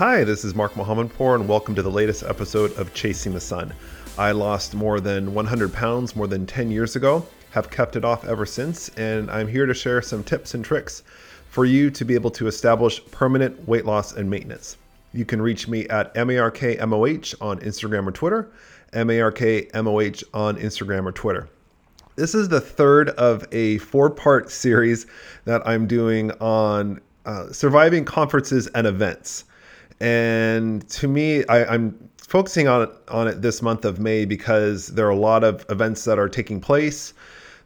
Hi, this is Mark Mohammadpour, and welcome to the latest episode of Chasing the Sun. I lost more than 100 pounds more than 10 years ago, have kept it off ever since, and I'm here to share some tips and tricks for you to be able to establish permanent weight loss and maintenance. You can reach me at MARKMOH on Instagram or Twitter, MARKMOH on Instagram or Twitter. This is the third of a four part series that I'm doing on uh, surviving conferences and events. And to me, I, am focusing on it, on it this month of May because there are a lot of events that are taking place.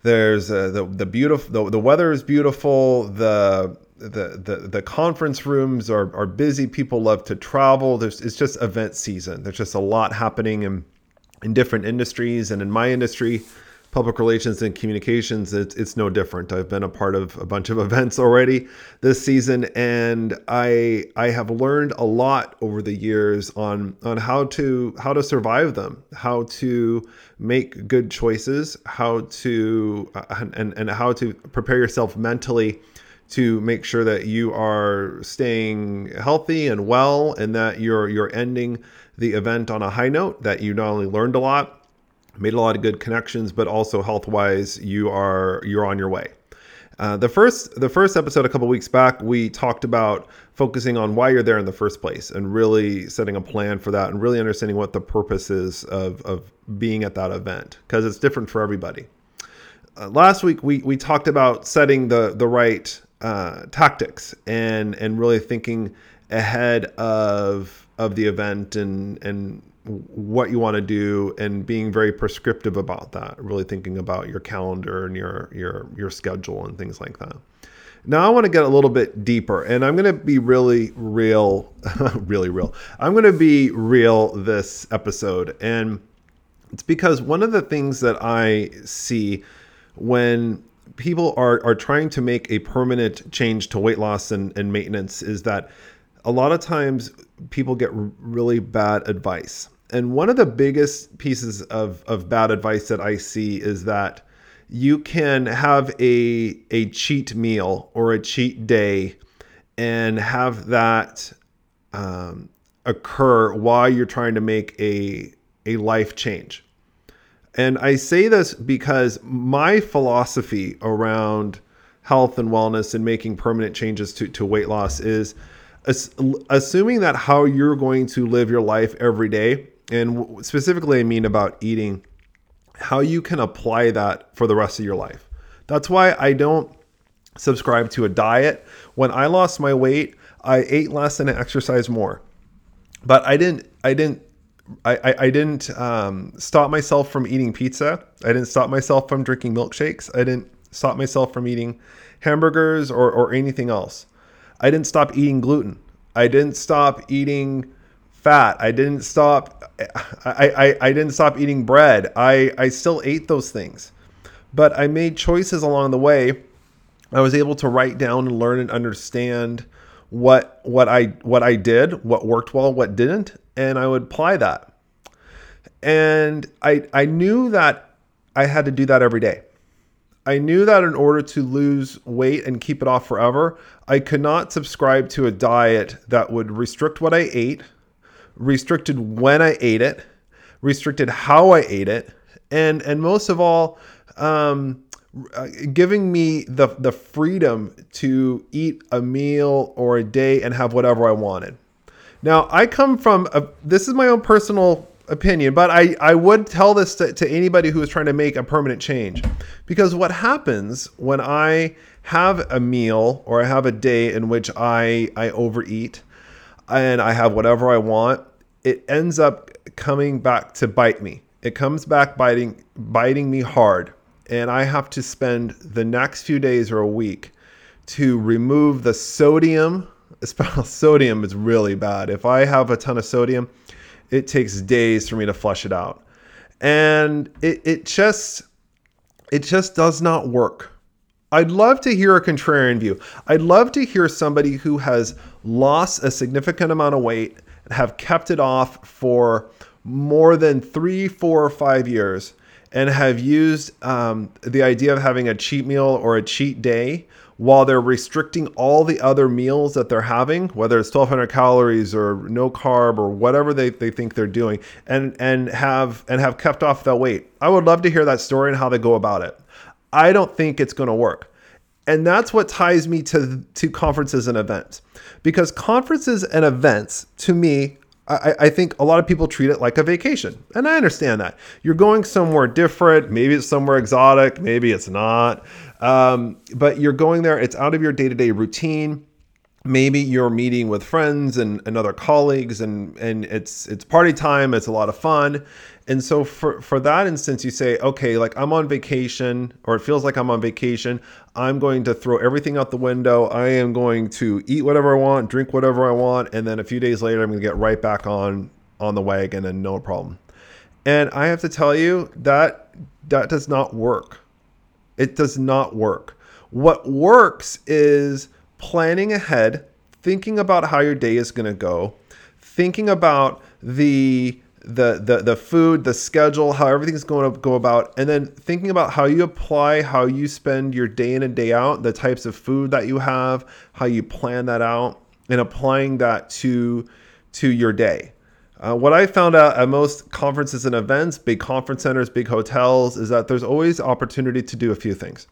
There's uh, the the beautiful the, the weather is beautiful. The the, the the conference rooms are, are busy. People love to travel. There's it's just event season. There's just a lot happening in in different industries and in my industry public relations and communications, it's, it's no different. I've been a part of a bunch of events already this season, and I I have learned a lot over the years on on how to how to survive them, how to make good choices, how to uh, and and how to prepare yourself mentally to make sure that you are staying healthy and well and that you're you're ending the event on a high note that you not only learned a lot made a lot of good connections, but also health wise, you are you're on your way. Uh, the first the first episode a couple weeks back, we talked about focusing on why you're there in the first place and really setting a plan for that and really understanding what the purpose is of, of being at that event because it's different for everybody. Uh, last week we we talked about setting the the right uh, tactics and and really thinking ahead of of the event and and what you want to do and being very prescriptive about that really thinking about your calendar and your your your schedule and things like that. Now i want to get a little bit deeper and i'm going to be really real really real. I'm going to be real this episode and it's because one of the things that i see when people are are trying to make a permanent change to weight loss and, and maintenance is that a lot of times people get really bad advice and one of the biggest pieces of, of bad advice that I see is that you can have a a cheat meal or a cheat day and have that um, occur while you're trying to make a a life change. And I say this because my philosophy around health and wellness and making permanent changes to, to weight loss is assuming that how you're going to live your life every day and specifically, I mean about eating, how you can apply that for the rest of your life. That's why I don't subscribe to a diet. When I lost my weight, I ate less and I exercised more. But I didn't, I didn't, I, I, I didn't um, stop myself from eating pizza. I didn't stop myself from drinking milkshakes. I didn't stop myself from eating hamburgers or, or anything else. I didn't stop eating gluten. I didn't stop eating fat. I didn't stop I, I, I didn't stop eating bread. I, I still ate those things. But I made choices along the way. I was able to write down and learn and understand what what I what I did, what worked well, what didn't, and I would apply that. And I I knew that I had to do that every day. I knew that in order to lose weight and keep it off forever, I could not subscribe to a diet that would restrict what I ate restricted when I ate it, restricted how I ate it, and and most of all, um, uh, giving me the the freedom to eat a meal or a day and have whatever I wanted. Now I come from a, this is my own personal opinion, but I, I would tell this to, to anybody who is trying to make a permanent change. Because what happens when I have a meal or I have a day in which I, I overeat and I have whatever I want, it ends up coming back to bite me. It comes back biting biting me hard, and I have to spend the next few days or a week to remove the sodium. Sodium is really bad. If I have a ton of sodium, it takes days for me to flush it out, and it it just it just does not work. I'd love to hear a contrarian view. I'd love to hear somebody who has lost a significant amount of weight, have kept it off for more than three, four, or five years, and have used um, the idea of having a cheat meal or a cheat day while they're restricting all the other meals that they're having, whether it's 1200 calories or no carb or whatever they, they think they're doing, and and have and have kept off that weight. I would love to hear that story and how they go about it. I don't think it's going to work. And that's what ties me to to conferences and events. Because conferences and events to me I, I, think a lot of people treat it like a vacation. And I understand that. You're going somewhere different. Maybe it's somewhere exotic. Maybe it's not. Um, but you're going there, it's out of your day to day routine. Maybe you're meeting with friends and, and other colleagues and, and it's it's party time, it's a lot of fun. And so for, for that instance, you say, okay, like I'm on vacation, or it feels like I'm on vacation. I'm going to throw everything out the window. I am going to eat whatever I want, drink whatever I want, and then a few days later, I'm going to get right back on on the wagon and no problem. And I have to tell you that that does not work. It does not work. What works is planning ahead, thinking about how your day is going to go, thinking about the the the the food, the schedule, how everything's going to go about, and then thinking about how you apply, how you spend your day in and day out, the types of food that you have, how you plan that out, and applying that to to your day. Uh, what I found out at most conferences and events, big conference centers, big hotels, is that there's always opportunity to do a few things.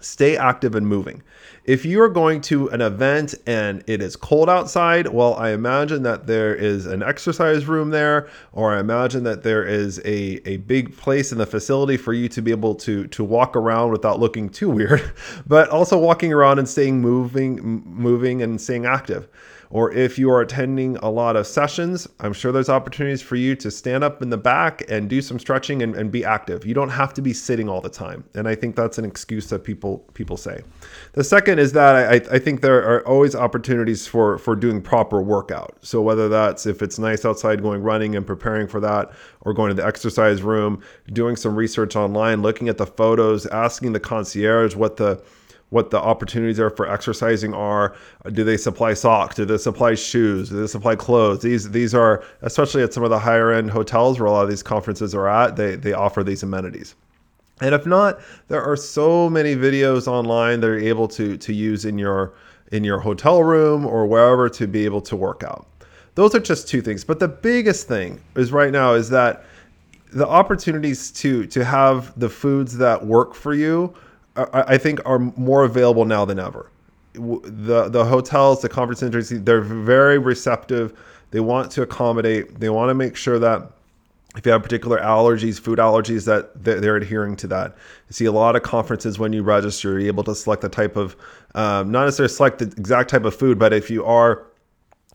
Stay active and moving. If you are going to an event and it is cold outside, well, I imagine that there is an exercise room there, or I imagine that there is a, a big place in the facility for you to be able to, to walk around without looking too weird, but also walking around and staying moving, moving and staying active or if you are attending a lot of sessions, I'm sure there's opportunities for you to stand up in the back and do some stretching and, and be active. You don't have to be sitting all the time. And I think that's an excuse that people people say. The second is that I, I think there are always opportunities for for doing proper workout. So whether that's if it's nice outside going running and preparing for that, or going to the exercise room, doing some research online, looking at the photos, asking the concierge what the what the opportunities are for exercising are. Do they supply socks? Do they supply shoes? Do they supply clothes? These these are especially at some of the higher end hotels where a lot of these conferences are at. They they offer these amenities. And if not, there are so many videos online that are able to to use in your in your hotel room or wherever to be able to work out. Those are just two things. But the biggest thing is right now is that the opportunities to to have the foods that work for you I think are more available now than ever. The the hotels, the conference centers, they're very receptive. They want to accommodate. They want to make sure that if you have particular allergies, food allergies, that they're, adhering to that. You see a lot of conferences when you register, you're able to select the type of, um, not necessarily select the exact type of food, but if you are,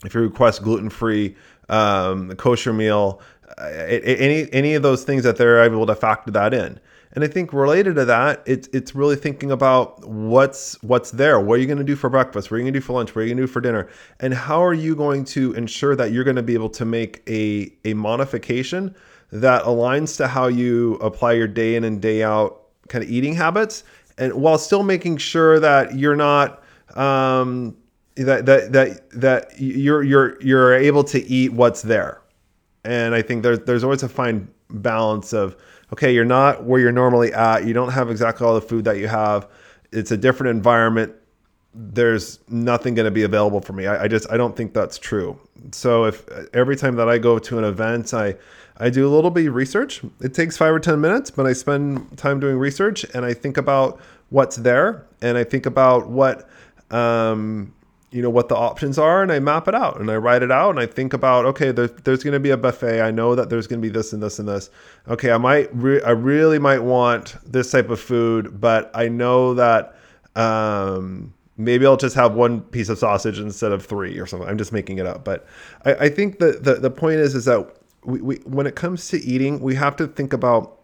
if you request gluten free, um, kosher meal, uh, any any of those things that they're able to factor that in. And I think related to that, it's it's really thinking about what's what's there. What are you going to do for breakfast? What are you going to do for lunch? What are you going to do for dinner? And how are you going to ensure that you're going to be able to make a a modification that aligns to how you apply your day in and day out kind of eating habits, and while still making sure that you're not um, that that that that you're you're you're able to eat what's there. And I think there's there's always a fine balance of okay, you're not where you're normally at. You don't have exactly all the food that you have. It's a different environment. There's nothing going to be available for me. I, I, just I don't think that's true. So if every time that I go to an event, I I do a little bit of research. It takes five or ten minutes, but I spend time doing research and I think about what's there and I think about what um, you know what the options are and I map it out and I write it out and I think about okay there's, there's going to be a buffet. I know that there's going to be this and this and this. Okay I might re- I really might want this type of food but I know that um, maybe I'll just have one piece of sausage instead of three or something. I'm just making it up but I, I think that the, the point is is that we, we when it comes to eating we have to think about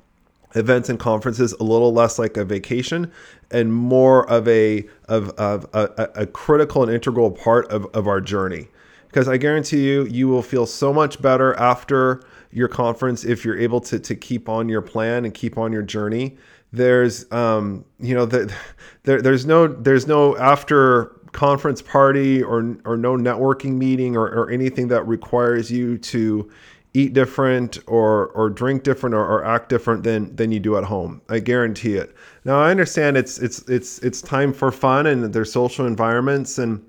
events and conferences a little less like a vacation and more of a of, of a, a critical and integral part of, of our journey. Because i guarantee you you will feel so much better after your conference if you're able to to keep on your plan and keep on your journey. There's um you know the, there there's no there's no after conference party or or no networking meeting or, or anything that requires you to eat different or or drink different or, or, act different than than you do at home. I guarantee it. Now I understand it's it's it's it's time for fun and there's social environments and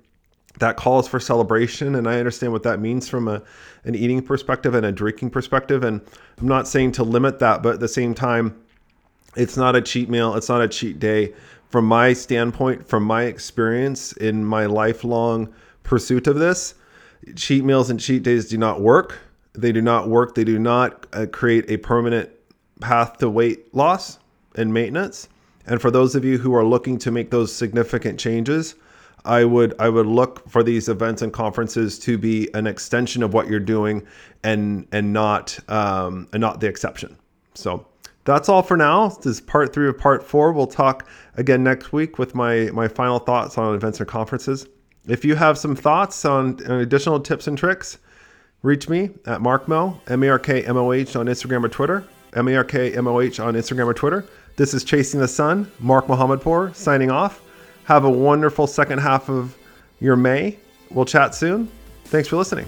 that calls for celebration and I understand what that means from a an eating perspective and a drinking perspective and I'm not saying to limit that but at the same time it's not a cheat meal, it's not a cheat day from my standpoint, from my experience in my lifelong pursuit of this. Cheat meals and cheat days do not work they do not work. They do not uh, create a permanent path to weight loss and maintenance. And for those of you who are looking to make those significant changes, I would I would look for these events and conferences to be an extension of what you're doing, and and not um, and not the exception. So that's all for now. This is part three of part four. We'll talk again next week with my my final thoughts on events and conferences. If you have some thoughts on, on additional tips and tricks, Reach me at markmoh, M-A-R-K-M-O-H on Instagram or Twitter, M-A-R-K-M-O-H on Instagram or Twitter. This is Chasing the Sun, Mark Mohammadpour signing off. Have a wonderful second half of your May. We'll chat soon. Thanks for listening.